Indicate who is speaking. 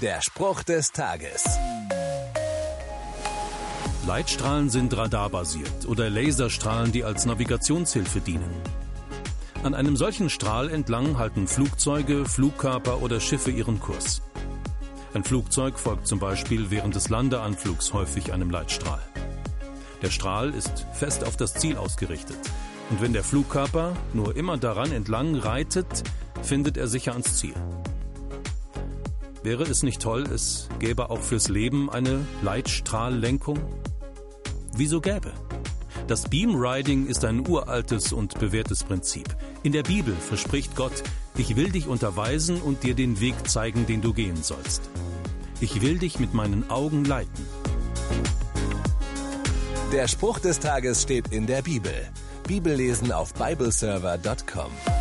Speaker 1: Der Spruch des Tages.
Speaker 2: Leitstrahlen sind radarbasiert oder Laserstrahlen, die als Navigationshilfe dienen. An einem solchen Strahl entlang halten Flugzeuge, Flugkörper oder Schiffe ihren Kurs. Ein Flugzeug folgt zum Beispiel während des Landeanflugs häufig einem Leitstrahl. Der Strahl ist fest auf das Ziel ausgerichtet. Und wenn der Flugkörper nur immer daran entlang reitet, findet er sicher ans Ziel. Wäre es nicht toll, es gäbe auch fürs Leben eine Leitstrahllenkung? Wieso gäbe? Das Beamriding ist ein uraltes und bewährtes Prinzip. In der Bibel verspricht Gott, ich will dich unterweisen und dir den Weg zeigen, den du gehen sollst. Ich will dich mit meinen Augen leiten.
Speaker 1: Der Spruch des Tages steht in der Bibel. Bibellesen auf bibleserver.com.